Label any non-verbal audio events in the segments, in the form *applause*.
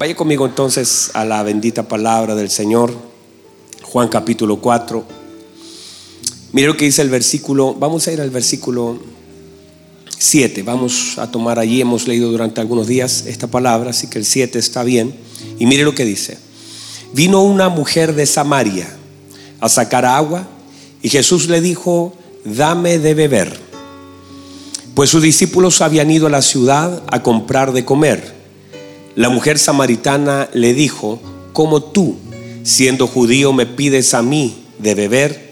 Vaya conmigo entonces a la bendita palabra del Señor, Juan capítulo 4. Mire lo que dice el versículo, vamos a ir al versículo 7, vamos a tomar allí, hemos leído durante algunos días esta palabra, así que el 7 está bien. Y mire lo que dice, vino una mujer de Samaria a sacar agua y Jesús le dijo, dame de beber, pues sus discípulos habían ido a la ciudad a comprar de comer. La mujer samaritana le dijo, ¿cómo tú, siendo judío, me pides a mí de beber?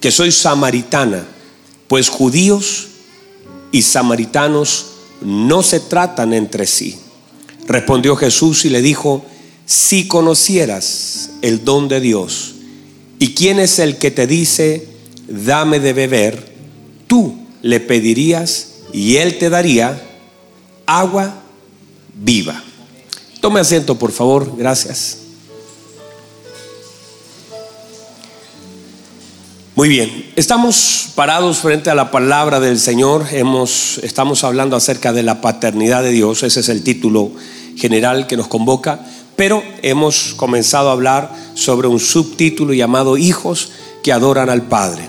Que soy samaritana, pues judíos y samaritanos no se tratan entre sí. Respondió Jesús y le dijo, si conocieras el don de Dios, ¿y quién es el que te dice, dame de beber? Tú le pedirías y él te daría agua viva. Tome asiento, por favor, gracias. Muy bien, estamos parados frente a la palabra del Señor, Hemos, estamos hablando acerca de la paternidad de Dios, ese es el título general que nos convoca, pero hemos comenzado a hablar sobre un subtítulo llamado Hijos que adoran al Padre.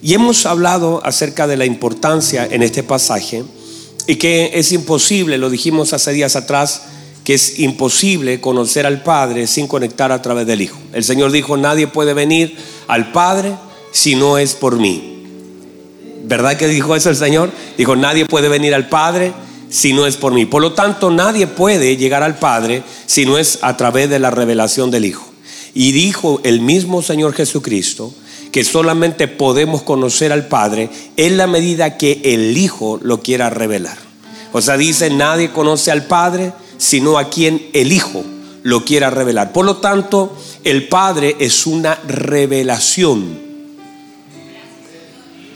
Y hemos hablado acerca de la importancia en este pasaje y que es imposible, lo dijimos hace días atrás, que es imposible conocer al Padre sin conectar a través del Hijo. El Señor dijo, nadie puede venir al Padre si no es por mí. ¿Verdad que dijo eso el Señor? Dijo, nadie puede venir al Padre si no es por mí. Por lo tanto, nadie puede llegar al Padre si no es a través de la revelación del Hijo. Y dijo el mismo Señor Jesucristo que solamente podemos conocer al Padre en la medida que el Hijo lo quiera revelar. O sea, dice, nadie conoce al Padre sino a quien el Hijo lo quiera revelar. Por lo tanto, el Padre es una revelación.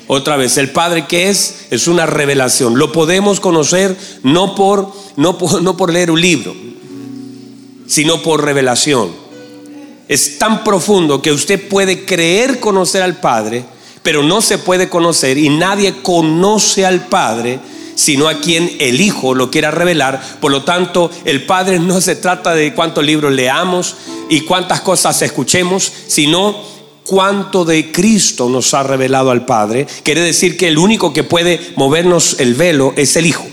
Otra vez, el Padre que es es una revelación. Lo podemos conocer no por, no por, no por leer un libro, sino por revelación. Es tan profundo que usted puede creer conocer al Padre, pero no se puede conocer y nadie conoce al Padre sino a quien el Hijo lo quiera revelar. Por lo tanto, el Padre no se trata de cuántos libros leamos y cuántas cosas escuchemos, sino cuánto de Cristo nos ha revelado al Padre. Quiere decir que el único que puede movernos el velo es el Hijo.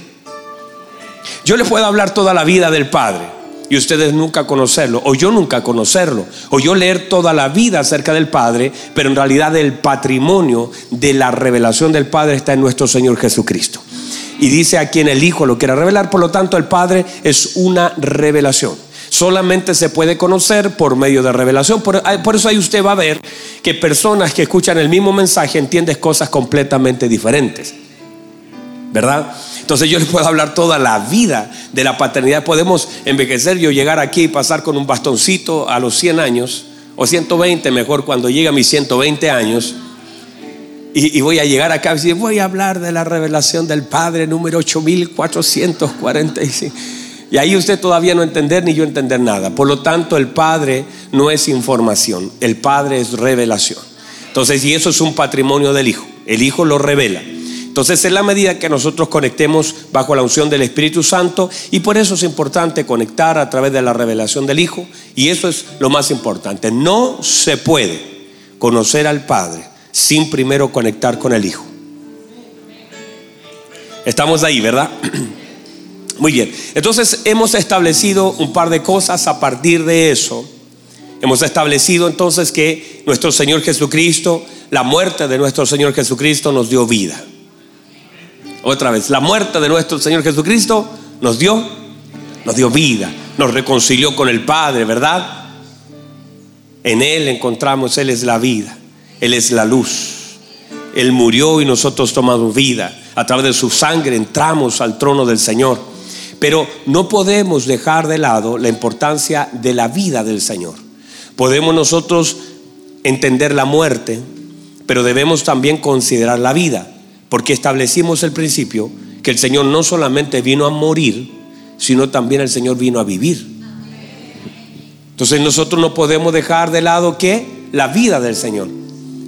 Yo les puedo hablar toda la vida del Padre y ustedes nunca conocerlo, o yo nunca conocerlo, o yo leer toda la vida acerca del Padre, pero en realidad el patrimonio de la revelación del Padre está en nuestro Señor Jesucristo y dice a quien el Hijo lo quiera revelar. Por lo tanto, el Padre es una revelación. Solamente se puede conocer por medio de revelación. Por, eso ahí usted va a ver que personas que escuchan el mismo mensaje entienden cosas completamente diferentes. ¿Verdad? Entonces yo les puedo hablar toda la vida de la paternidad. Podemos envejecer, yo llegar aquí y pasar con un bastoncito a los 100 años, o 120 mejor cuando llegue a mis 120 años y, voy a llegar acá y voy a hablar de la revelación del Padre número 8445. Y ahí usted todavía no entender ni yo entender nada. Por lo tanto, el Padre no es información, el Padre es revelación. Entonces, y eso es un patrimonio del Hijo. El Hijo lo revela. Entonces, en la medida que nosotros conectemos bajo la unción del Espíritu Santo, y por eso es importante conectar a través de la revelación del Hijo, y eso es lo más importante. No se puede conocer al Padre sin primero conectar con el Hijo. Estamos ahí, ¿verdad? *clears throat* Muy bien. Entonces hemos establecido un par de cosas a partir de eso. Hemos establecido entonces que nuestro Señor Jesucristo, la muerte de nuestro Señor Jesucristo nos dio vida. Otra vez, la muerte de nuestro Señor Jesucristo nos dio, nos dio vida, nos reconcilió con el Padre, ¿verdad? En Él encontramos, Él es la vida. Él es la luz. Él murió y nosotros tomamos vida. A través de su sangre entramos al trono del Señor. Pero no podemos dejar de lado la importancia de la vida del Señor. Podemos nosotros entender la muerte, pero debemos también considerar la vida, porque establecimos el principio que el Señor no solamente vino a morir, sino también el Señor vino a vivir. Entonces nosotros no podemos dejar de lado que la vida del Señor.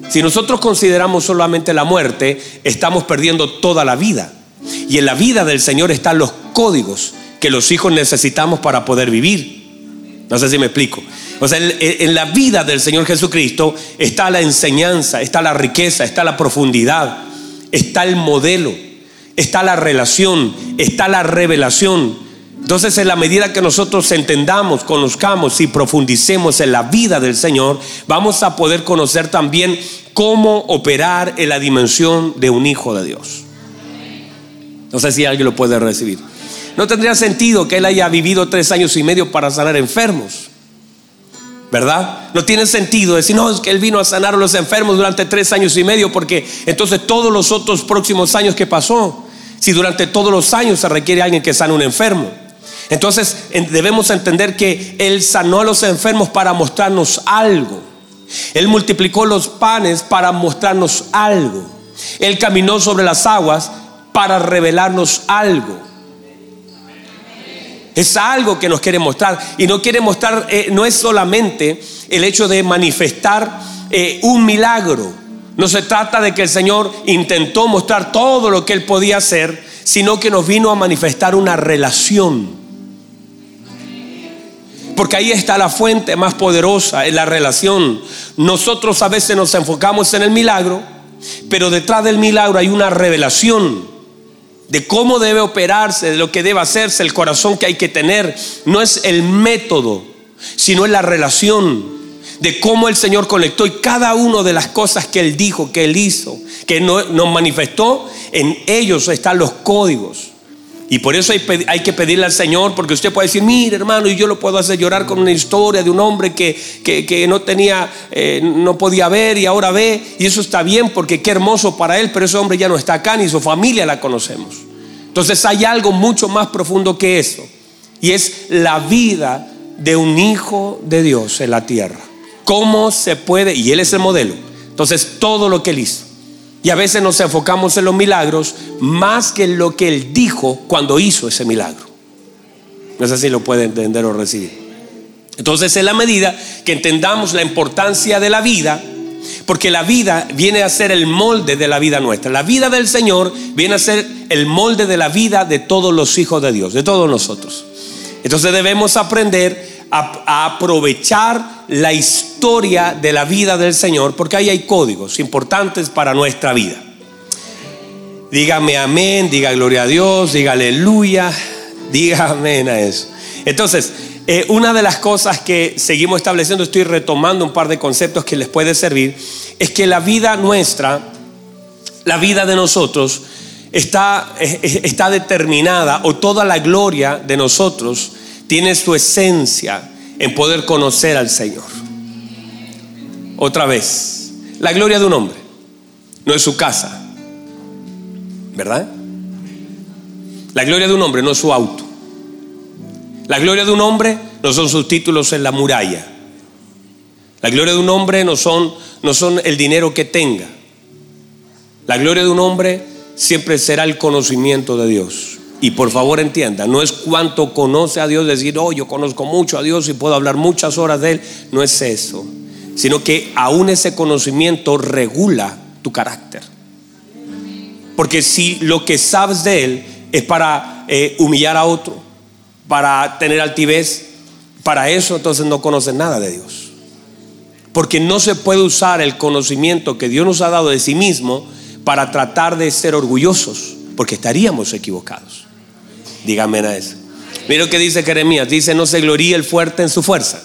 Si nosotros consideramos solamente la muerte, estamos perdiendo toda la vida. Y en la vida del Señor están los códigos que los hijos necesitamos para poder vivir. No sé si me explico. O sea, en, la vida del Señor Jesucristo está la enseñanza, está la riqueza, está la profundidad, está el modelo, está la relación, está la revelación. Entonces, en la medida que nosotros entendamos, conozcamos y profundicemos en la vida del Señor, vamos a poder conocer también cómo operar en la dimensión de un hijo de Dios. No sé si alguien lo puede recibir. No tendría sentido que él haya vivido tres años y medio para sanar enfermos. ¿Verdad? No tiene sentido decir, no, es que él vino a sanar a los enfermos durante tres años y medio, porque entonces todos los otros próximos años que pasó, si durante todos los años se requiere alguien que sane un enfermo. Entonces debemos entender que Él sanó a los enfermos para mostrarnos algo. Él multiplicó los panes para mostrarnos algo. Él caminó sobre las aguas para revelarnos algo. Es algo que nos quiere mostrar. Y no quiere mostrar, eh, no es solamente el hecho de manifestar eh, un milagro. No se trata de que el Señor intentó mostrar todo lo que Él podía hacer, sino que nos vino a manifestar una relación. Porque ahí está la fuente más poderosa, en la relación. Nosotros a veces nos enfocamos en el milagro, pero detrás del milagro hay una revelación de cómo debe operarse, de lo que debe hacerse, el corazón que hay que tener. No es el método, sino es la relación de cómo el Señor conectó y cada una de las cosas que Él dijo, que Él hizo, que nos manifestó, en ellos están los códigos. Y por eso hay, que pedirle al Señor, porque usted puede decir, mire hermano, y yo lo puedo hacer llorar con una historia de un hombre que, no tenía, eh, no podía ver y ahora ve. Y eso está bien porque qué hermoso para él, pero ese hombre ya no está acá, ni su familia la conocemos. Entonces hay algo mucho más profundo que eso. Y es la vida de un hijo de Dios en la tierra. ¿Cómo se puede? Y él es el modelo. Entonces todo lo que él hizo. Y a veces nos enfocamos en los milagros más que en lo que Él dijo cuando hizo ese milagro. No sé si lo puede entender o recibir. Entonces, en la medida que entendamos la importancia de la vida, porque la vida viene a ser el molde de la vida nuestra. La vida del Señor viene a ser el molde de la vida de todos los hijos de Dios, de todos nosotros. Entonces debemos aprender a, aprovechar la historia de la vida del Señor, porque ahí hay códigos importantes para nuestra vida. Dígame amén, diga gloria a Dios, diga aleluya, *laughs* diga amén a eso. Entonces, eh, una de las cosas que seguimos estableciendo, estoy retomando un par de conceptos que les puede servir, es que la vida nuestra, la vida de nosotros, está, está determinada, o toda la gloria de nosotros, tiene su esencia en poder conocer al Señor. Otra vez, la gloria de un hombre no es su casa, ¿verdad? La gloria de un hombre no es su auto. La gloria de un hombre no son sus títulos en la muralla. La gloria de un hombre no son, no son el dinero que tenga. La gloria de un hombre siempre será el conocimiento de Dios. Y por favor entienda, no es cuánto conoce a Dios, decir, oh, yo conozco mucho a Dios y puedo hablar muchas horas de Él. No es eso, sino que aún ese conocimiento regula tu carácter. Porque si lo que sabes de Él es para eh, humillar a otro, para tener altivez, para eso entonces no conoces nada de Dios. Porque no se puede usar el conocimiento que Dios nos ha dado de sí mismo para tratar de ser orgullosos, porque estaríamos equivocados. Dígame a eso. Mira lo que dice Jeremías. Dice, no se gloría el fuerte en su fuerza.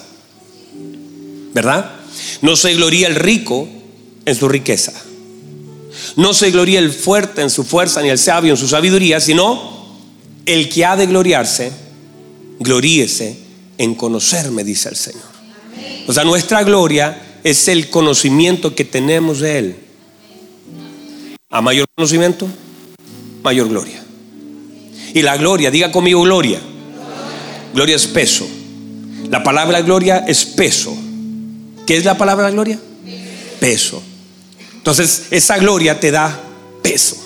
¿Verdad? No se gloría el rico en su riqueza. No se gloría el fuerte en su fuerza, ni el sabio en su sabiduría, sino el que ha de gloriarse, gloríese en conocerme, dice el Señor. O sea, nuestra gloria es el conocimiento que tenemos de Él. A mayor conocimiento, mayor gloria. Y la gloria, diga conmigo gloria. Gloria es peso. La palabra gloria es peso. ¿Qué es la palabra gloria? Peso. Entonces, esa gloria te da peso.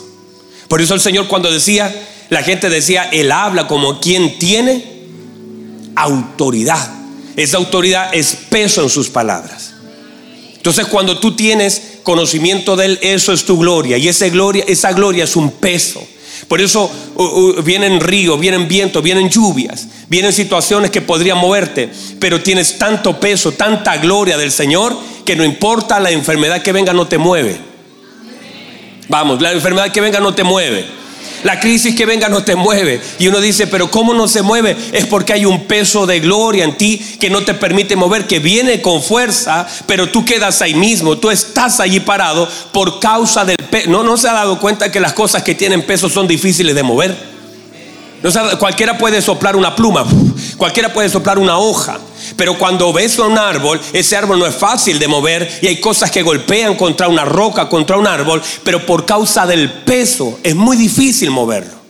Por eso el Señor cuando decía, la gente decía, Él habla como quien tiene autoridad. Esa autoridad es peso en sus palabras. Entonces, cuando tú tienes conocimiento de Él, eso es tu gloria. Y esa gloria, esa gloria es un peso. Por eso vienen ríos, vienen vientos, vienen lluvias, vienen situaciones que podrían moverte, pero tienes tanto peso, tanta gloria del Señor, que no importa la enfermedad que venga, no te mueve. Vamos, la enfermedad que venga no te mueve. La crisis que venga no te mueve. Y uno dice, pero ¿cómo no se mueve? Es porque hay un peso de gloria en ti que no te permite mover, que viene con fuerza, pero tú quedas ahí mismo, tú estás allí parado por causa del peso. ¿No, ¿No se ha dado cuenta que las cosas que tienen peso son difíciles de mover? ¿No cualquiera puede soplar una pluma, *laughs* cualquiera puede soplar una hoja. Pero cuando ves un árbol, ese árbol no es fácil de mover y hay cosas que golpean contra una roca, contra un árbol, pero por causa del peso es muy difícil moverlo.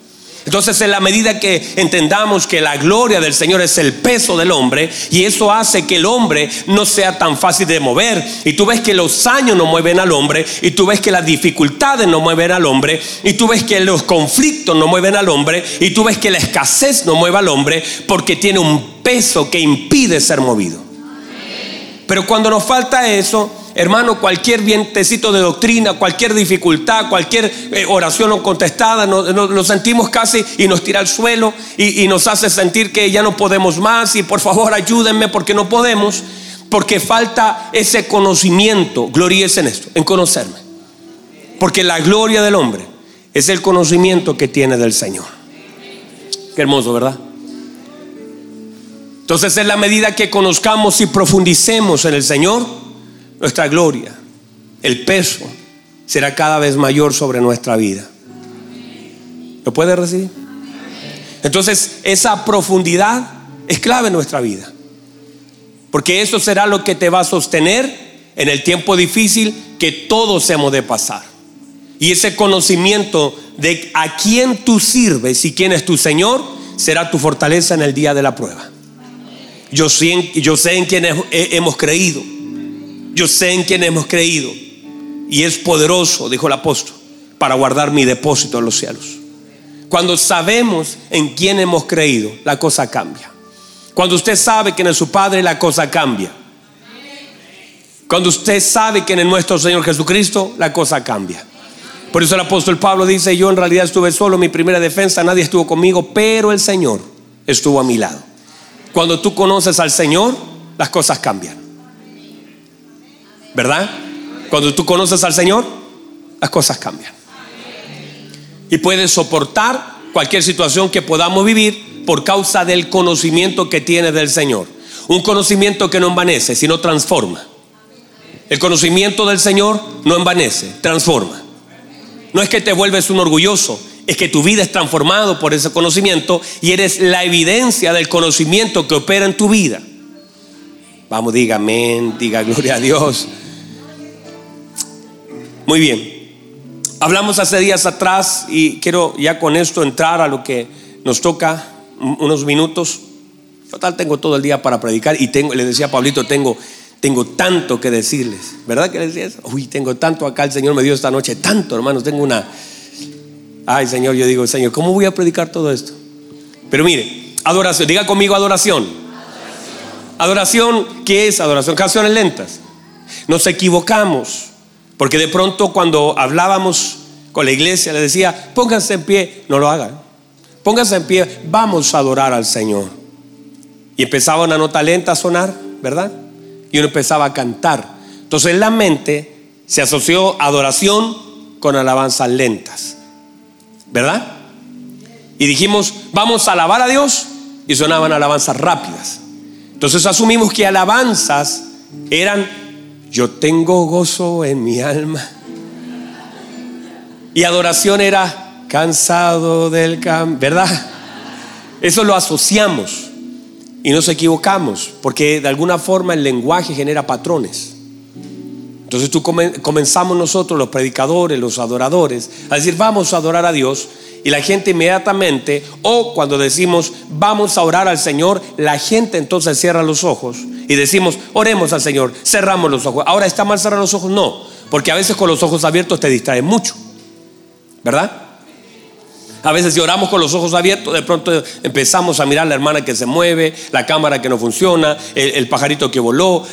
Entonces, en la medida que entendamos que la gloria del Señor es el peso del hombre, y eso hace que el hombre no sea tan fácil de mover, y tú ves que los años no mueven al hombre, y tú ves que las dificultades no mueven al hombre, y tú ves que los conflictos no mueven al hombre, y tú ves que la escasez no mueve al hombre, porque tiene un peso que impide ser movido. Pero cuando nos falta eso, hermano, cualquier vientecito de doctrina, cualquier dificultad, cualquier eh, oración no contestada, nos, sentimos casi y nos tira al suelo y, nos hace sentir que ya no podemos más y por favor ayúdenme porque no podemos, porque falta ese conocimiento. Gloríes en esto, en conocerme. Porque la gloria del hombre es el conocimiento que tiene del Señor. Qué hermoso, ¿verdad? Entonces, en la medida que conozcamos y profundicemos en el Señor, nuestra gloria, el peso será cada vez mayor sobre nuestra vida. ¿Lo puede recibir? Entonces, esa profundidad es clave en nuestra vida. Porque eso será lo que te va a sostener en el tiempo difícil que todos hemos de pasar. Y ese conocimiento de a quién tú sirves y quién es tu Señor será tu fortaleza en el día de la prueba. Yo sé, yo sé en quién hemos creído. Yo sé en quién hemos creído. Y es poderoso, dijo el apóstol, para guardar mi depósito en los cielos. Cuando sabemos en quién hemos creído, la cosa cambia. Cuando usted sabe quién es su Padre, la cosa cambia. Cuando usted sabe quién es nuestro Señor Jesucristo, la cosa cambia. Por eso el apóstol Pablo dice, yo en realidad estuve solo, mi primera defensa, nadie estuvo conmigo, pero el Señor estuvo a mi lado. Cuando tú conoces al Señor, las cosas cambian. ¿Verdad? Cuando tú conoces al Señor, las cosas cambian. Y puedes soportar cualquier situación que podamos vivir por causa del conocimiento que tienes del Señor. Un conocimiento que no envanece, sino transforma. El conocimiento del Señor no envanece, transforma. No es que te vuelves un orgulloso, es que tu vida es transformado por ese conocimiento y eres la evidencia del conocimiento que opera en tu vida. Vamos, diga amén, diga gloria a Dios. Muy bien. Hablamos hace días atrás y quiero ya con esto entrar a lo que nos toca unos minutos. Total, tengo todo el día para predicar y tengo, le decía a Pablito, tengo, tengo tanto que decirles. ¿Verdad que le decías? Uy, tengo tanto acá, el Señor me dio esta noche, tanto, hermanos, tengo una... Ay, Señor, yo digo, Señor, ¿cómo voy a predicar todo esto? Pero mire, adoración, diga conmigo. Adoración, adoración ¿qué es adoración? Canciones lentas. Nos equivocamos. Porque de pronto cuando hablábamos con la iglesia le decía, pónganse en pie, no lo hagan. Pónganse en pie, vamos a adorar al Señor. Y empezaba una nota lenta a sonar, ¿verdad? Y uno empezaba a cantar. Entonces en la mente se asoció adoración con alabanzas lentas, ¿verdad? Y dijimos, vamos a alabar a Dios y sonaban alabanzas rápidas. Entonces asumimos que alabanzas eran yo tengo gozo en mi alma. Y adoración era cansado del campo, ¿verdad? Eso lo asociamos y nos equivocamos, porque de alguna forma el lenguaje genera patrones. Entonces tú comenzamos nosotros, los predicadores, los adoradores, a decir, vamos a adorar a Dios. Y la gente inmediatamente, o cuando decimos, vamos a orar al Señor, la gente entonces cierra los ojos y decimos, oremos al Señor, cerramos los ojos. Ahora, ¿está mal cerrar los ojos? No, porque a veces con los ojos abiertos te distraen mucho, ¿verdad? A veces si oramos con los ojos abiertos, de pronto empezamos a mirar la hermana que se mueve, la cámara que no funciona, el, pajarito que voló,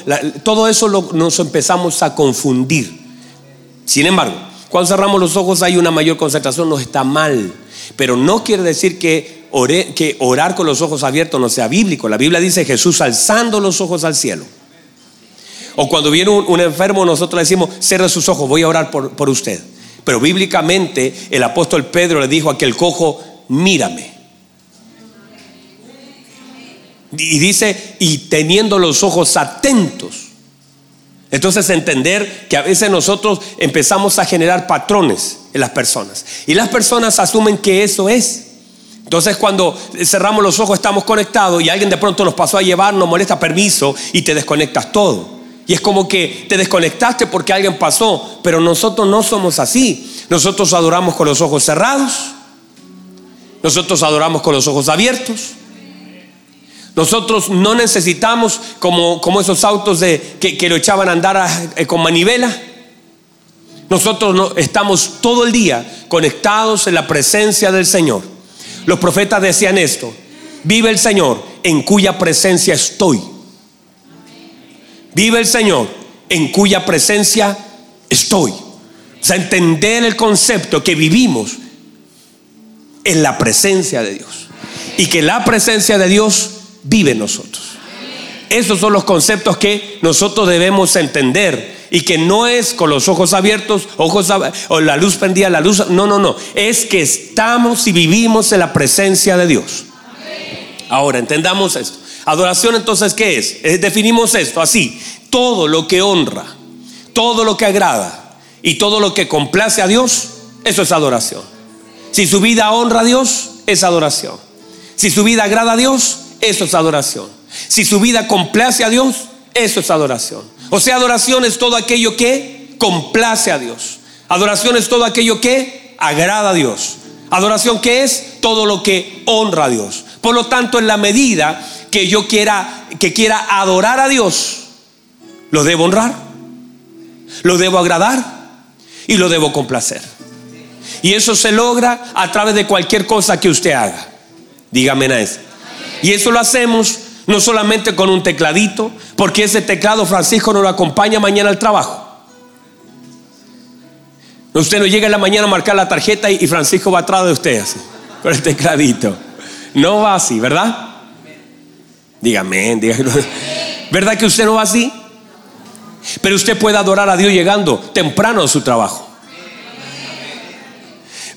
todo eso nos empezamos a confundir. Sin embargo, cuando cerramos los ojos hay una mayor concentración, no está mal. Pero no quiere decir que, que orar con los ojos abiertos no sea bíblico. La Biblia dice Jesús alzando los ojos al cielo. O cuando viene un, enfermo, nosotros le decimos, cierre sus ojos, voy a orar por, por usted. Pero bíblicamente el apóstol Pedro le dijo a aquel cojo, mírame. Y dice, y teniendo los ojos atentos. Entonces entender que a veces nosotros empezamos a generar patrones en las personas. Y las personas asumen que eso es. Entonces cuando cerramos los ojos estamos conectados y alguien de pronto nos pasó a llevar, nos molesta permiso y te desconectas todo. Y es como que te desconectaste porque alguien pasó, pero nosotros no somos así. Nosotros adoramos con los ojos cerrados, nosotros adoramos con los ojos abiertos. Nosotros no necesitamos como, como esos autos de, que, lo echaban a andar eh, con manivela. Nosotros no, estamos todo el día conectados en la presencia del Señor. Los profetas decían esto, vive el Señor en cuya presencia estoy. Vive el Señor en cuya presencia estoy. O sea, entender el concepto que vivimos en la presencia de Dios. Y que la presencia de Dios vive en nosotros. Esos son los conceptos que nosotros debemos entender y que no es con los ojos abiertos, ojos o la luz prendida, la luz, no, no, no, es que estamos y vivimos en la presencia de Dios. Ahora, entendamos esto. Adoración entonces, ¿qué es? Eh, definimos esto así. Todo lo que honra, todo lo que agrada y todo lo que complace a Dios, eso es adoración. Si su vida honra a Dios, es adoración. Si su vida agrada a Dios, eso es adoración. Si su vida complace a Dios, eso es adoración. O sea, adoración es todo aquello que complace a Dios. Adoración es todo aquello que agrada a Dios. Adoración que es todo lo que honra a Dios. Por lo tanto, en la medida que yo quiera que quiera adorar a Dios, lo debo honrar, lo debo agradar y lo debo complacer. Y eso se logra a través de cualquier cosa que usted haga. Dígame eso. Y eso lo hacemos no solamente con un tecladito, porque ese teclado Francisco nos lo acompaña mañana al trabajo. Usted no llega en la mañana a marcar la tarjeta y Francisco va atrás de usted así, con el tecladito. No va así, ¿verdad? Dígame, dígame. ¿Verdad que usted no va así? Pero usted puede adorar a Dios llegando temprano a su trabajo.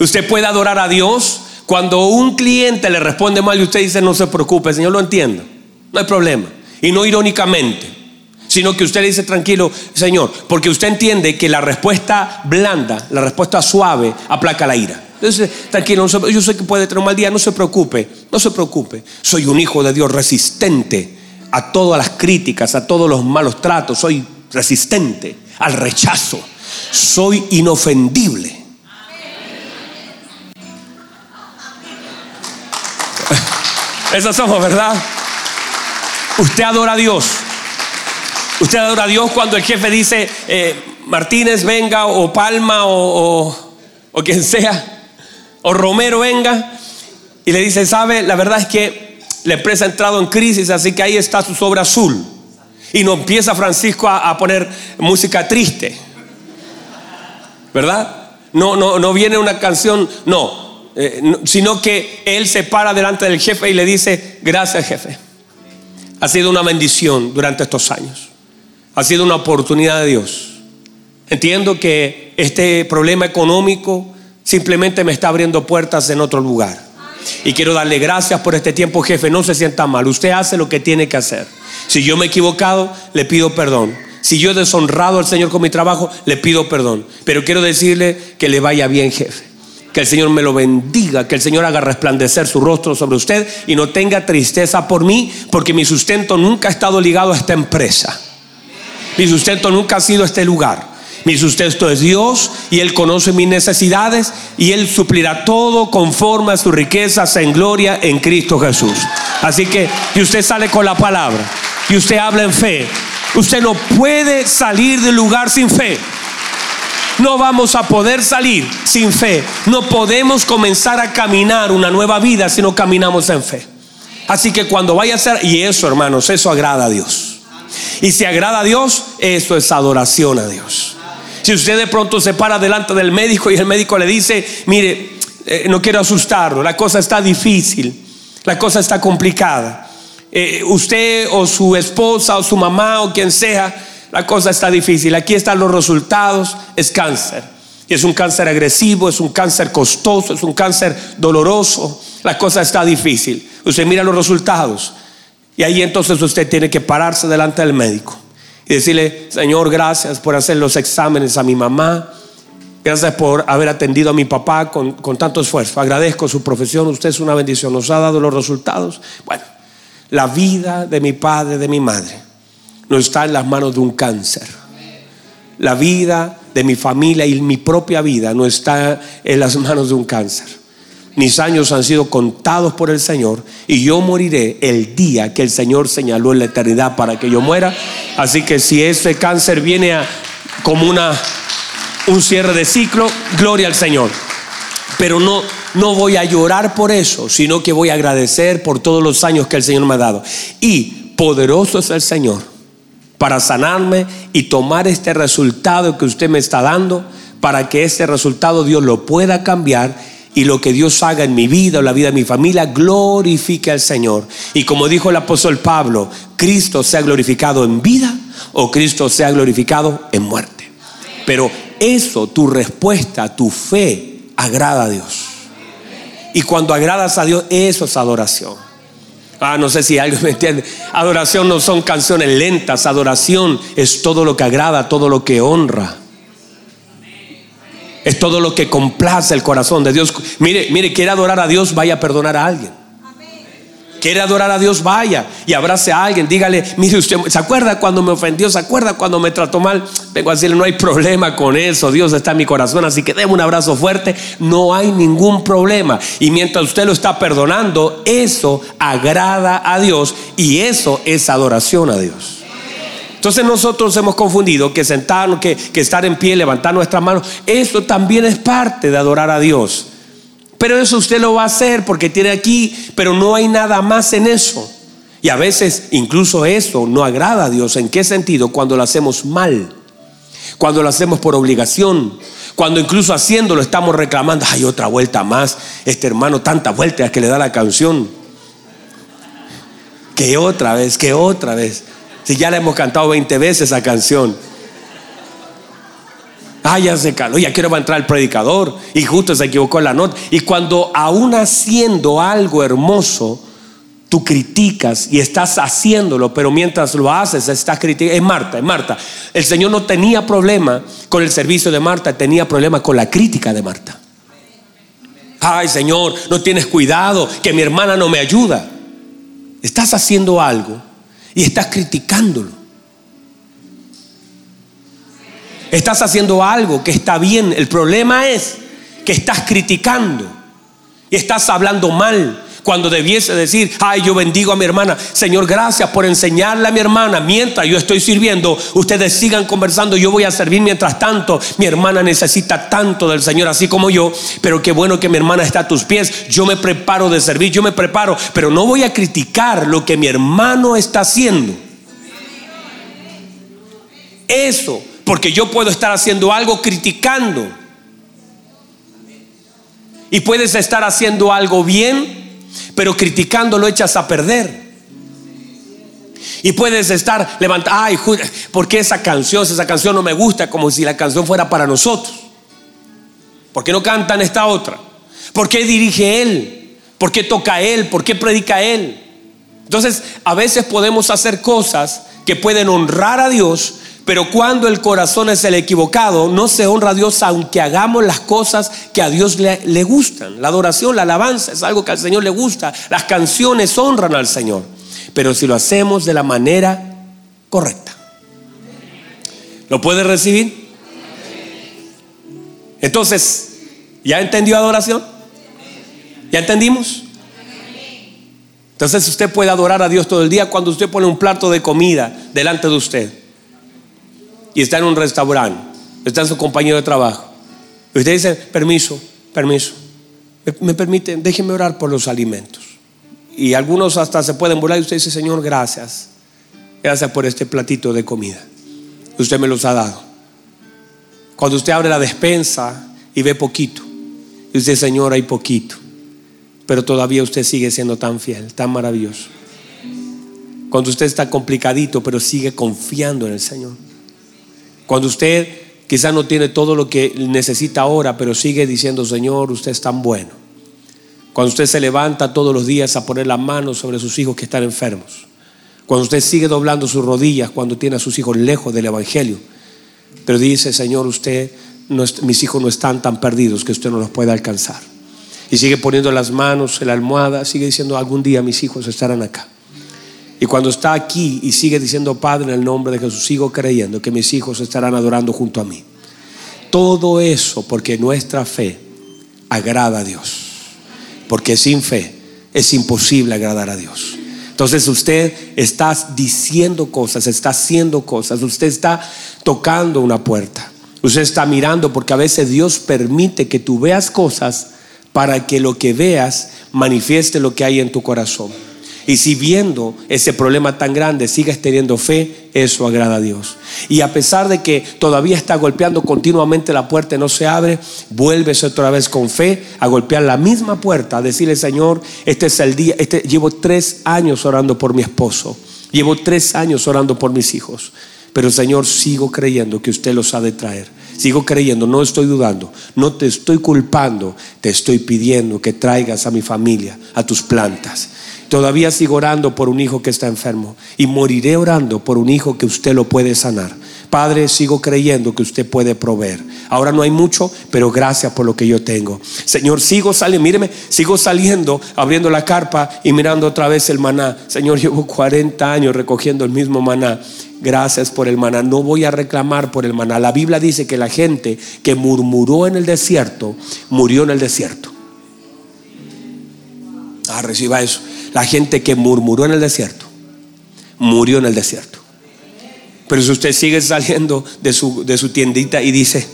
Usted puede adorar a Dios cuando un cliente le responde mal y usted dice, no se preocupe, Señor, lo entiendo. No hay problema. Y no irónicamente, sino que usted le dice, tranquilo, Señor, porque usted entiende que la respuesta blanda, la respuesta suave, aplaca la ira. Entonces, tranquilo, yo sé que puede tener un mal día, no se preocupe, no se preocupe. Soy un hijo de Dios resistente a todas las críticas, a todos los malos tratos, soy resistente al rechazo, soy inofendible. *laughs* Esos somos, ¿verdad? Usted adora a Dios. Usted adora a Dios cuando el jefe dice, eh, Martínez venga o Palma o, o quien sea o Romero venga y le dice, sabe, la verdad es que la empresa ha entrado en crisis, así que ahí está su sobra azul. Y no empieza Francisco a, poner música triste. ¿Verdad? No, no, no viene una canción, eh, no, sino que él se para delante del jefe y le dice, gracias jefe. Ha sido una bendición durante estos años. Ha sido una oportunidad de Dios. Entiendo que este problema económico simplemente me está abriendo puertas en otro lugar. Y quiero darle gracias por este tiempo, jefe. No se sienta mal. Usted hace lo que tiene que hacer. Si yo me he equivocado, le pido perdón. Si yo he deshonrado al Señor con mi trabajo, le pido perdón. Pero quiero decirle que le vaya bien, jefe. Que el Señor me lo bendiga, que el Señor haga resplandecer su rostro sobre usted y no tenga tristeza por mí, porque mi sustento nunca ha estado ligado a esta empresa. Mi sustento nunca ha sido este lugar. Mi sustento es Dios y Él conoce mis necesidades y Él suplirá todo conforme a sus riquezas en gloria en Cristo Jesús. Así que, y usted sale con la palabra y usted habla en fe. Usted no puede salir del lugar sin fe. No vamos a poder salir sin fe. No podemos comenzar a caminar una nueva vida si no caminamos en fe. Así que cuando vaya a ser, y eso hermanos, eso agrada a Dios. Y si agrada a Dios, eso es adoración a Dios. Si usted de pronto se para delante del médico y el médico le dice, mire, eh, no quiero asustarlo, la cosa está difícil, la cosa está complicada. Eh, usted o su esposa o su mamá o quien sea, la cosa está difícil. Aquí están los resultados, es cáncer. Y es un cáncer agresivo, es un cáncer costoso, es un cáncer doloroso. La cosa está difícil. Usted mira los resultados. Y ahí entonces usted tiene que pararse delante del médico y decirle, Señor, gracias por hacer los exámenes a mi mamá. Gracias por haber atendido a mi papá con, con, tanto esfuerzo. Agradezco su profesión. Usted es una bendición. Nos ha dado los resultados. Bueno, la vida de mi padre, de mi madre, no está en las manos de un cáncer. La vida de mi familia y mi propia vida no está en las manos de un cáncer. Mis años han sido contados por el Señor y yo moriré el día que el Señor señaló en la eternidad para que yo muera. Así que si ese cáncer viene como una, un cierre de ciclo, gloria al Señor. Pero no, no voy a llorar por eso, sino que voy a agradecer por todos los años que el Señor me ha dado. Y poderoso es el Señor para sanarme y tomar este resultado que usted me está dando, para que este resultado Dios lo pueda cambiar y lo que Dios haga en mi vida o la vida de mi familia glorifique al Señor. Y como dijo el apóstol Pablo, Cristo sea glorificado en vida o Cristo sea glorificado en muerte. Pero eso, tu respuesta, tu fe, agrada a Dios. Y cuando agradas a Dios, eso es adoración. Ah, no sé si alguien me entiende. Adoración no son canciones lentas, adoración es todo lo que agrada, todo lo que honra. Es todo lo que complace el corazón de Dios. Mire, mire, quiere adorar a Dios, vaya a perdonar a alguien. Quiere adorar a Dios, vaya y abrace a alguien. Dígale, mire usted, ¿se acuerda cuando me ofendió? ¿Se acuerda cuando me trató mal? Vengo a decirle, no hay problema con eso. Dios está en mi corazón, así que déme un abrazo fuerte. No hay ningún problema. Y mientras usted lo está perdonando, eso agrada a Dios y eso es adoración a Dios. Entonces nosotros hemos confundido que sentarnos, que, que estar en pie, levantar nuestras manos, eso también es parte de adorar a Dios. Pero eso usted lo va a hacer porque tiene aquí, pero no hay nada más en eso. Y a veces incluso eso no agrada a Dios. ¿En qué sentido? Cuando lo hacemos mal, cuando lo hacemos por obligación, cuando incluso haciéndolo estamos reclamando, hay otra vuelta más, este hermano tantas vueltas que le da la canción. Que otra vez, que otra vez. Si ya la hemos cantado 20 veces esa canción. Ah, ya se caló, ya quiero va a entrar el predicador. Y justo se equivocó la nota. Y cuando aún haciendo algo hermoso, tú criticas y estás haciéndolo, pero mientras lo haces, estás criticando. Es Marta, es Marta. El Señor no tenía problema con el servicio de Marta, tenía problema con la crítica de Marta. Ay, Señor, no tienes cuidado, que mi hermana no me ayuda. Estás haciendo algo y estás criticándolo. Estás haciendo algo que está bien. El problema es que estás criticando y estás hablando mal. Cuando debiese decir, ay, yo bendigo a mi hermana. Señor, gracias por enseñarle a mi hermana. Mientras yo estoy sirviendo, ustedes sigan conversando. Yo voy a servir mientras tanto. Mi hermana necesita tanto del Señor, así como yo. Pero qué bueno que mi hermana está a tus pies. Yo me preparo de servir, yo me preparo. Pero no voy a criticar lo que mi hermano está haciendo. Eso, porque yo puedo estar haciendo algo criticando. Y puedes estar haciendo algo bien pero criticando lo echas a perder. Y puedes estar levantando, ay, ¿por qué esa canción, esa canción no me gusta? Como si la canción fuera para nosotros. ¿Por qué no cantan esta otra? ¿Por qué dirige él? ¿Por qué toca él? ¿Por qué predica él? Entonces, a veces podemos hacer cosas que pueden honrar a Dios, pero cuando el corazón es el equivocado, no se honra a Dios aunque hagamos las cosas que a Dios le, gustan. La adoración, la alabanza es algo que al Señor le gusta. Las canciones honran al Señor. Pero si lo hacemos de la manera correcta. ¿Lo puede recibir? Entonces, ¿ya entendió adoración? ¿Ya entendimos? Entonces usted puede adorar a Dios todo el día cuando usted pone un plato de comida delante de usted y está en un restaurante, está en su compañero de trabajo. Y usted dice, permiso, permiso, me, permiten, déjenme orar por los alimentos. Y algunos hasta se pueden burlar y usted dice, Señor, gracias. Gracias por este platito de comida. Usted me los ha dado. Cuando usted abre la despensa y ve poquito, Y usted, Señor, hay poquito. Pero todavía usted sigue siendo tan fiel, tan maravilloso. Cuando usted está complicadito, pero sigue confiando en el Señor. Cuando usted quizás no tiene todo lo que necesita ahora, pero sigue diciendo, Señor, usted es tan bueno. Cuando usted se levanta todos los días a poner las manos sobre sus hijos que están enfermos. Cuando usted sigue doblando sus rodillas cuando tiene a sus hijos lejos del Evangelio. Pero dice, Señor, usted, mis hijos no están tan perdidos que usted no los puede alcanzar. Y sigue poniendo las manos en la almohada, sigue diciendo, algún día mis hijos estarán acá. Y cuando está aquí y sigue diciendo, Padre, en el nombre de Jesús, sigo creyendo que mis hijos estarán adorando junto a mí. Todo eso porque nuestra fe agrada a Dios. Porque sin fe es imposible agradar a Dios. Entonces usted está diciendo cosas, está haciendo cosas, usted está tocando una puerta. Usted está mirando porque a veces Dios permite que tú veas cosas para que lo que veas manifieste lo que hay en tu corazón. Y si viendo ese problema tan grande sigues teniendo fe, eso agrada a Dios. Y a pesar de que todavía está golpeando continuamente la puerta y no se abre, vuelves otra vez con fe a golpear la misma puerta, a decirle, Señor, este es el día, este, llevo tres años orando por mi esposo, llevo tres años orando por mis hijos. Pero Señor, sigo creyendo que usted los ha de traer. Sigo creyendo, no estoy dudando, no te estoy culpando, te estoy pidiendo que traigas a mi familia, a tus plantas. Todavía sigo orando por un hijo que está enfermo y moriré orando por un hijo que usted lo puede sanar. Padre, sigo creyendo que usted puede proveer. Ahora no hay mucho, pero gracias por lo que yo tengo. Señor, sigo saliendo, míreme, sigo saliendo, abriendo la carpa y mirando otra vez el maná. Señor, *laughs* llevo 40 años recogiendo el mismo maná. Gracias por el maná. No voy a reclamar por el maná. La Biblia dice que la gente que murmuró en el desierto, murió en el desierto. Ah, reciba eso. La gente que murmuró en el desierto, murió en el desierto. Pero si usted sigue saliendo de su, de su tiendita y dice,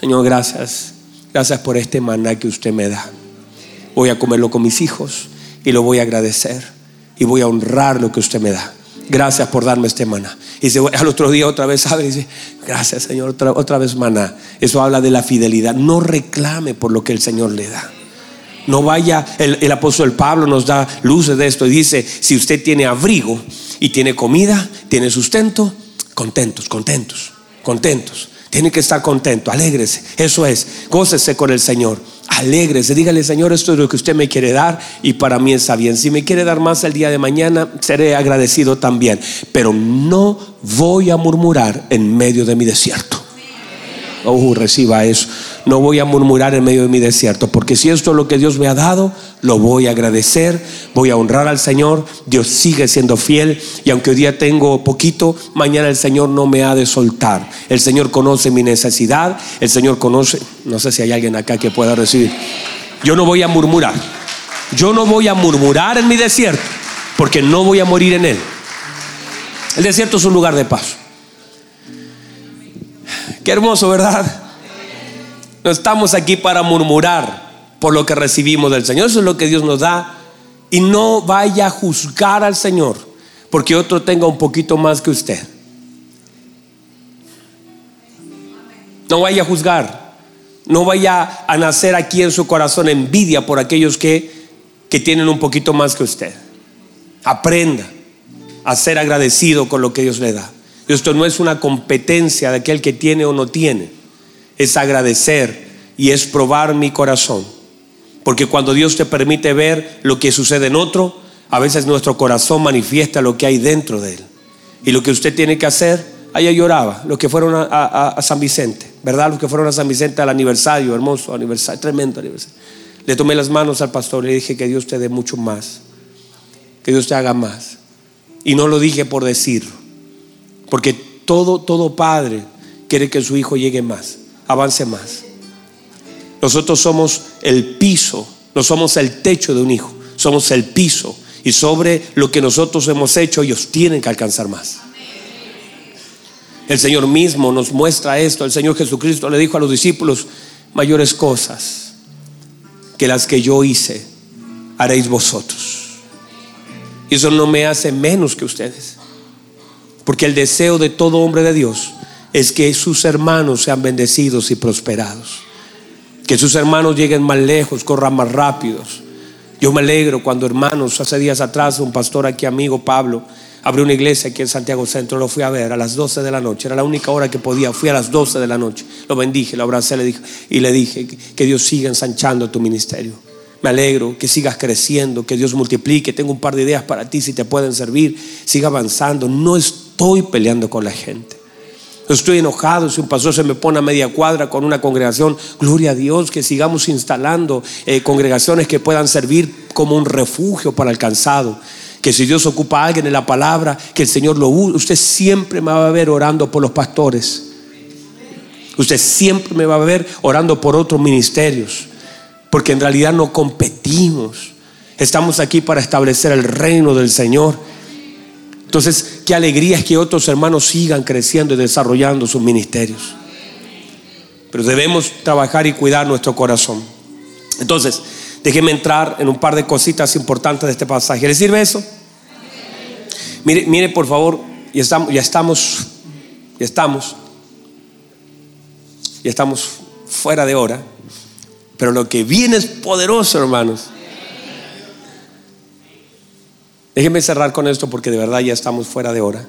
Señor, gracias, gracias por este maná que usted me da. Voy a comerlo con mis hijos y lo voy a agradecer y voy a honrar lo que usted me da. Gracias por darme este maná. Y al otro día otra vez abre y dice, gracias Señor, otra, otra vez maná. Eso habla de la fidelidad. No reclame por lo que el Señor le da. No vaya, el, apóstol Pablo nos da luces de esto y dice, si usted tiene abrigo y tiene comida, tiene sustento, contentos, contentos, contentos. Tiene que estar contento, alégrese. Eso es, gócese con el Señor. Alégrese, dígale, Señor, esto es lo que usted me quiere dar y para mí está bien. Si me quiere dar más el día de mañana, seré agradecido también. Pero no voy a murmurar en medio de mi desierto. Oh, reciba eso. No voy a murmurar en medio de mi desierto, porque si esto es lo que Dios me ha dado, lo voy a agradecer, voy a honrar al Señor. Dios sigue siendo fiel y aunque hoy día tengo poquito, mañana el Señor no me ha de soltar. El Señor conoce mi necesidad, el Señor conoce, no sé si hay alguien acá que pueda recibir. Yo no voy a murmurar. Yo no voy a murmurar en mi desierto, porque no voy a morir en él. El desierto es un lugar de paz. Qué hermoso, ¿verdad? No estamos aquí para murmurar por lo que recibimos del Señor. Eso es lo que Dios nos da. Y no vaya a juzgar al Señor porque otro tenga un poquito más que usted. No vaya a juzgar. No vaya a nacer aquí en su corazón envidia por aquellos que, que tienen un poquito más que usted. Aprenda a ser agradecido con lo que Dios le da. Esto no es una competencia de aquel que tiene o no tiene. Es agradecer y es probar mi corazón. Porque cuando Dios te permite ver lo que sucede en otro, a veces nuestro corazón manifiesta lo que hay dentro de él. Y lo que usted tiene que hacer, allá lloraba, los que fueron a, San Vicente, ¿verdad? Los que fueron a San Vicente al aniversario, hermoso aniversario, tremendo aniversario. Le tomé las manos al pastor y le dije que Dios te dé mucho más, que Dios te haga más. Y no lo dije por decirlo porque todo, todo padre quiere que su hijo llegue más, avance más. Nosotros somos el piso, no somos el techo de un hijo, somos el piso. Y sobre lo que nosotros hemos hecho, ellos tienen que alcanzar más. El Señor mismo nos muestra esto. El Señor Jesucristo le dijo a los discípulos, mayores cosas que las que yo hice, haréis vosotros. Y eso no me hace menos que ustedes. Porque el deseo de todo hombre de Dios es que sus hermanos sean bendecidos y prosperados. Que sus hermanos lleguen más lejos, corran más rápidos. Yo me alegro cuando hermanos, hace días atrás, un pastor aquí, amigo Pablo, abrió una iglesia aquí en Santiago Centro, lo fui a ver a las 12 de la noche, era la única hora que podía, fui a las 12 de la noche, lo bendije, lo abracé le dije, y le dije que Dios siga ensanchando tu ministerio. Me alegro que sigas creciendo, que Dios multiplique. Tengo un par de ideas para ti si te pueden servir. Siga avanzando. No estoy peleando con la gente. Estoy enojado si un pastor se me pone a media cuadra con una congregación. Gloria a Dios que sigamos instalando eh, congregaciones que puedan servir como un refugio para el cansado. Que si Dios ocupa a alguien en la palabra, que el Señor lo use. Usted siempre me va a ver orando por los pastores. Usted siempre me va a ver orando por otros ministerios. Porque en realidad no competimos. Estamos aquí para establecer el reino del Señor. Entonces, qué alegría es que otros hermanos sigan creciendo y desarrollando sus ministerios. Pero debemos trabajar y cuidar nuestro corazón. Entonces, déjeme entrar en un par de cositas importantes de este pasaje. ¿Le sirve eso? Mire, mire por favor, ya estamos, ya estamos, ya estamos, ya estamos fuera de hora. Pero lo que viene es poderoso, hermanos. Déjenme cerrar con esto porque de verdad ya estamos fuera de hora.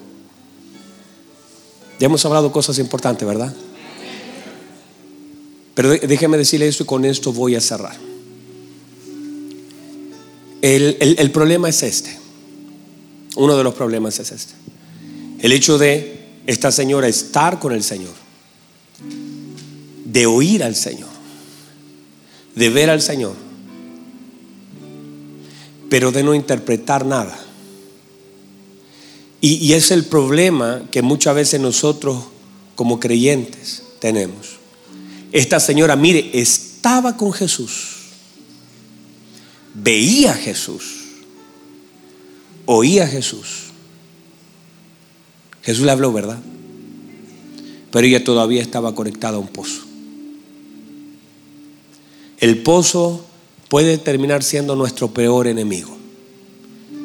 Ya hemos hablado cosas importantes, ¿verdad? Pero déjenme decirle esto y con esto voy a cerrar. El, el, problema es este. Uno de los problemas es este. El hecho de esta señora estar con el Señor, de oír al Señor, de ver al Señor, pero de no interpretar nada. Y, es el problema que muchas veces nosotros como creyentes tenemos. Esta señora, mire, estaba con Jesús, veía a Jesús, oía a Jesús. Jesús le habló, ¿verdad? Pero ella todavía estaba conectada a un pozo. El pozo puede terminar siendo nuestro peor enemigo.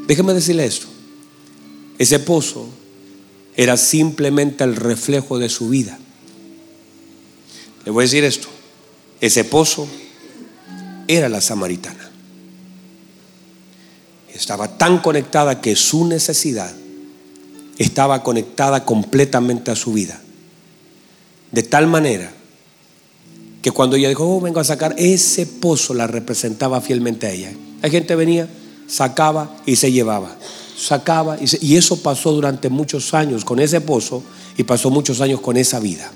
Déjeme decirle esto. Ese pozo era simplemente el reflejo de su vida. Le voy a decir esto. Ese pozo era la samaritana. Estaba tan conectada que su necesidad estaba conectada completamente a su vida. De tal manera que cuando ella dijo, oh, vengo a sacar, ese pozo la representaba fielmente a ella. La gente venía, sacaba y se llevaba. Sacaba y, y eso pasó durante muchos años con ese pozo y pasó muchos años con esa vida.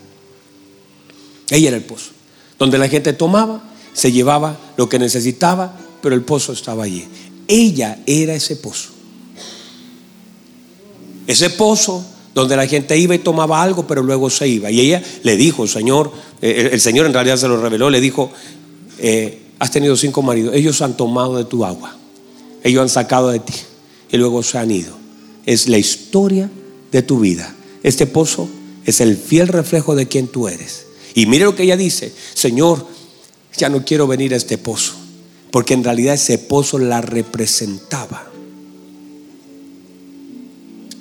Ella era el pozo, donde la gente tomaba, se llevaba lo que necesitaba, pero el pozo estaba allí. Ella era ese pozo. Ese pozo donde la gente iba y tomaba algo, pero luego se iba. Y ella le dijo, Señor, eh, el, Señor en realidad se lo reveló, le dijo, eh, has tenido cinco maridos, ellos han tomado de tu agua, ellos han sacado de ti y luego se han ido. Es la historia de tu vida. Este pozo es el fiel reflejo de quien tú eres. Y mire lo que ella dice, Señor, ya no quiero venir a este pozo, porque en realidad ese pozo la representaba.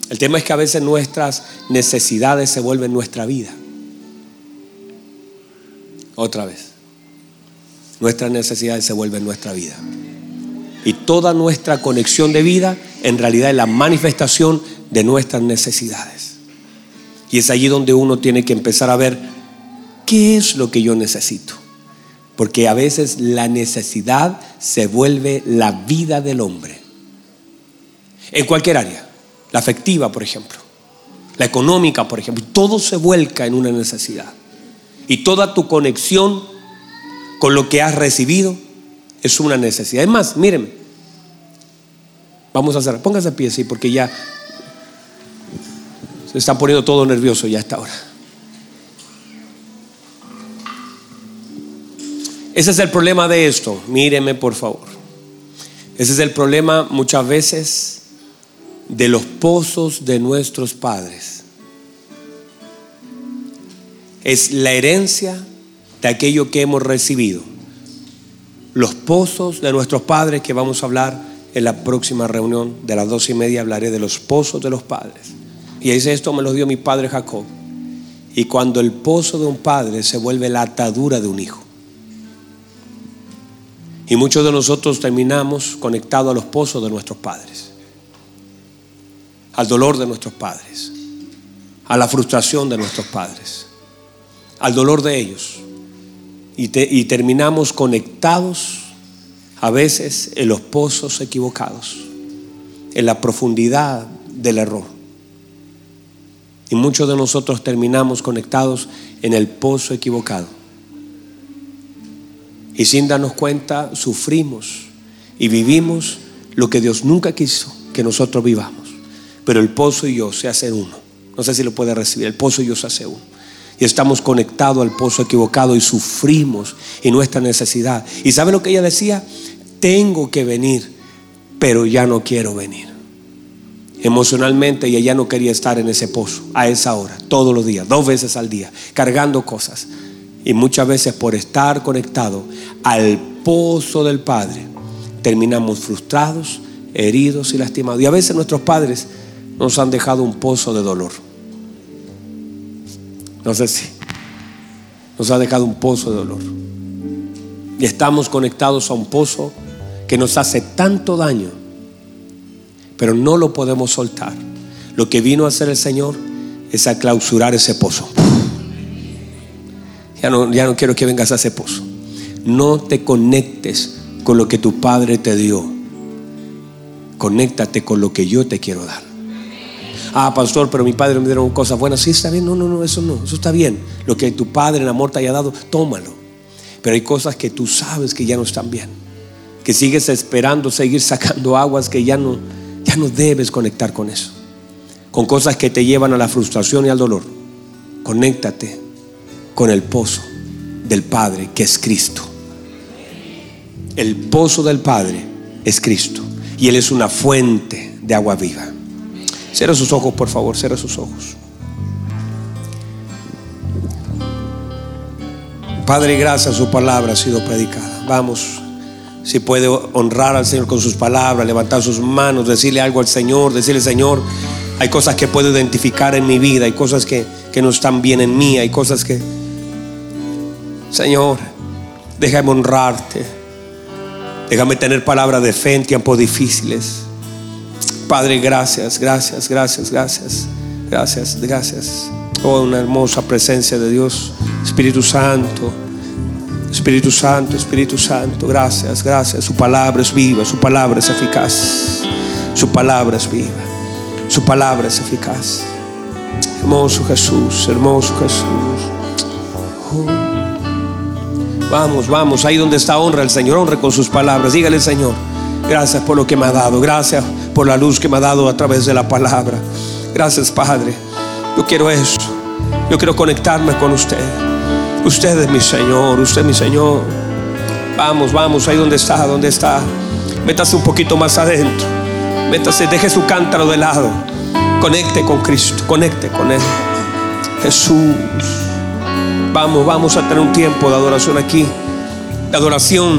El tema es que a veces nuestras necesidades se vuelven nuestra vida. Otra vez. Nuestras necesidades se vuelven nuestra vida. Y toda nuestra conexión de vida en realidad es la manifestación de nuestras necesidades. Y es allí donde uno tiene que empezar a ver qué es lo que yo necesito. Porque a veces la necesidad se vuelve la vida del hombre. En cualquier área la afectiva, por ejemplo, la económica, por ejemplo, todo se vuelca en una necesidad. Y toda tu conexión con lo que has recibido es una necesidad. Es más, mírenme, vamos a hacer, póngase a pie, sí, porque ya se está poniendo todo nervioso ya a esta hora. Ese es el problema de esto, míreme por favor. Ese es el problema muchas veces de los pozos de nuestros padres. Es la herencia de aquello que hemos recibido. Los pozos de nuestros padres que vamos a hablar en la próxima reunión de las dos y media hablaré de los pozos de los padres. Y dice esto me lo dio mi padre Jacob. Y cuando el pozo de un padre se vuelve la atadura de un hijo. Y muchos de nosotros terminamos conectados a los pozos de nuestros padres, al dolor de nuestros padres, a la frustración de nuestros padres, al dolor de ellos. Y, terminamos conectados a veces en los pozos equivocados, en la profundidad del error. Y muchos de nosotros terminamos conectados en el pozo equivocado. Y sin darnos cuenta, sufrimos y vivimos lo que Dios nunca quiso que nosotros vivamos. Pero el pozo y yo se hacen uno. No sé si lo puede recibir. El pozo y yo se hace uno. Y estamos conectados al pozo equivocado y sufrimos en nuestra necesidad. ¿Y sabe lo que ella decía? Tengo que venir, pero ya no quiero venir emocionalmente y ella no quería estar en ese pozo a esa hora, todos los días, dos veces al día, cargando cosas. Y muchas veces por estar conectado al pozo del Padre, terminamos frustrados, heridos y lastimados. Y a veces nuestros padres nos han dejado un pozo de dolor. No sé si nos ha dejado un pozo de dolor. Y estamos conectados a un pozo que nos hace tanto daño pero no lo podemos soltar. Lo que vino a hacer el Señor es a clausurar ese pozo. Ya no, ya no quiero que vengas a ese pozo. No te conectes con lo que tu Padre te dio. Conéctate con lo que yo te quiero dar. Ah, pastor, pero mi padre me dieron cosas buenas. Sí, está bien. No, no, no, eso no. Eso está bien. Lo que tu padre en amor te haya dado, tómalo. Pero hay cosas que tú sabes que ya no están bien. Que sigues esperando seguir sacando aguas que ya no, ya no debes conectar con eso. Con cosas que te llevan a la frustración y al dolor. Conéctate con el pozo del Padre que es Cristo. El pozo del Padre es Cristo. Y Él es una fuente de agua viva. Cierra sus ojos, por favor, cierra sus ojos. Padre, gracias, su palabra ha sido predicada. Vamos si puede honrar al Señor con sus palabras, levantar sus manos, decirle algo al Señor, decirle, Señor, hay cosas que puedo identificar en mi vida, hay cosas que, que no están bien en mí, hay cosas que, Señor, déjame honrarte, déjame tener palabras de fe en tiempos difíciles. Padre, gracias, gracias, gracias, gracias, gracias, gracias. Oh, una hermosa presencia de Dios, Espíritu Santo. Espíritu Santo, Espíritu Santo, gracias, gracias. Su palabra es viva, su palabra es eficaz. Su palabra es viva, su palabra es eficaz. Hermoso Jesús, hermoso Jesús. Vamos, vamos, ahí donde está honra el Señor, honre con sus palabras. Dígale, Señor, gracias por lo que me ha dado, gracias por la luz que me ha dado a través de la palabra. Gracias, Padre. Yo quiero eso. Yo quiero conectarme con usted. Usted es mi Señor, usted es mi Señor. Vamos, vamos, ahí donde está, donde está. Métase un poquito más adentro. Métase, deje su cántaro de lado. Conecte con Cristo, conecte con Él. Jesús. Vamos, vamos a tener un tiempo de adoración aquí. De adoración,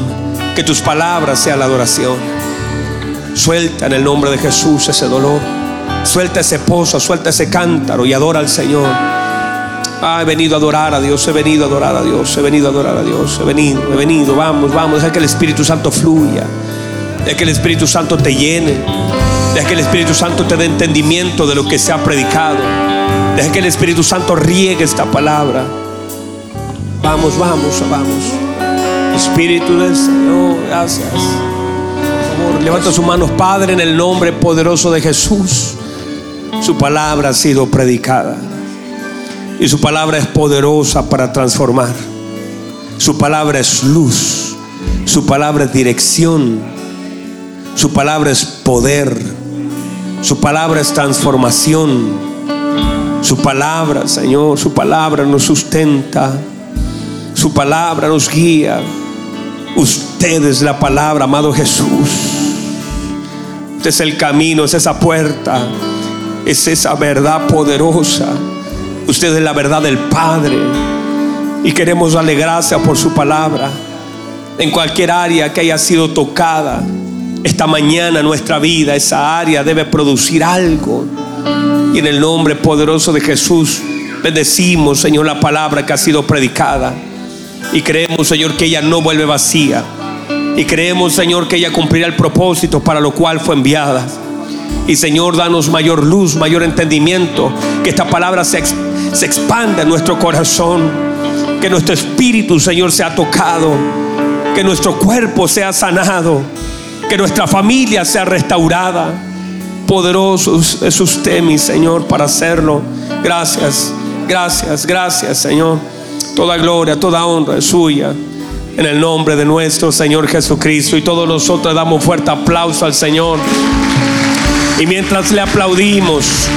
que tus palabras sean la adoración. Suelta en el nombre de Jesús ese dolor. Suelta ese pozo, suelta ese cántaro y adora al Señor. Ah, he venido a adorar a Dios, he venido a adorar a Dios, he venido a adorar a Dios, he venido, he venido, vamos, vamos, deja que el Espíritu Santo fluya, deja que el Espíritu Santo te llene, deja que el Espíritu Santo te dé entendimiento de lo que se ha predicado, deja que el Espíritu Santo riegue esta palabra. Vamos, vamos, vamos. Espíritu del Señor, gracias. Levanta sus manos, Padre, en el nombre poderoso de Jesús. Su palabra ha sido predicada. Y su palabra es poderosa para transformar. Su palabra es luz. Su palabra es dirección. Su palabra es poder. Su palabra es transformación. Su palabra, Señor, su palabra nos sustenta. Su palabra nos guía. Usted es la palabra, amado Jesús. Usted es el camino, es esa puerta, es esa verdad poderosa. Usted es la verdad del Padre. Y queremos darle gracias por su palabra. En cualquier área que haya sido tocada, esta mañana nuestra vida, esa área debe producir algo. Y en el nombre poderoso de Jesús, bendecimos, Señor, la palabra que ha sido predicada. Y creemos, Señor, que ella no vuelve vacía, Y creemos, Señor, que ella cumplirá el propósito para lo cual fue enviada. Y Señor, danos mayor luz, mayor entendimiento, que esta palabra se, se expanda en nuestro corazón, que nuestro espíritu, Señor, sea tocado, que nuestro cuerpo sea sanado, que nuestra familia sea restaurada. Poderoso es usted, mi Señor, para hacerlo. Gracias, gracias, gracias, Señor. Toda gloria, toda honra es suya. En el nombre de nuestro Señor Jesucristo. Y todos nosotros damos fuerte aplauso al Señor. Y mientras le aplaudimos,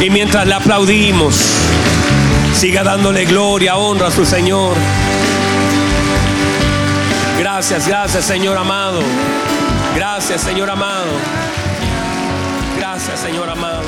y mientras le aplaudimos, siga dándole gloria, honra a su Señor. Gracias, gracias Señor amado. Gracias Señor amado. Gracias Señor amado.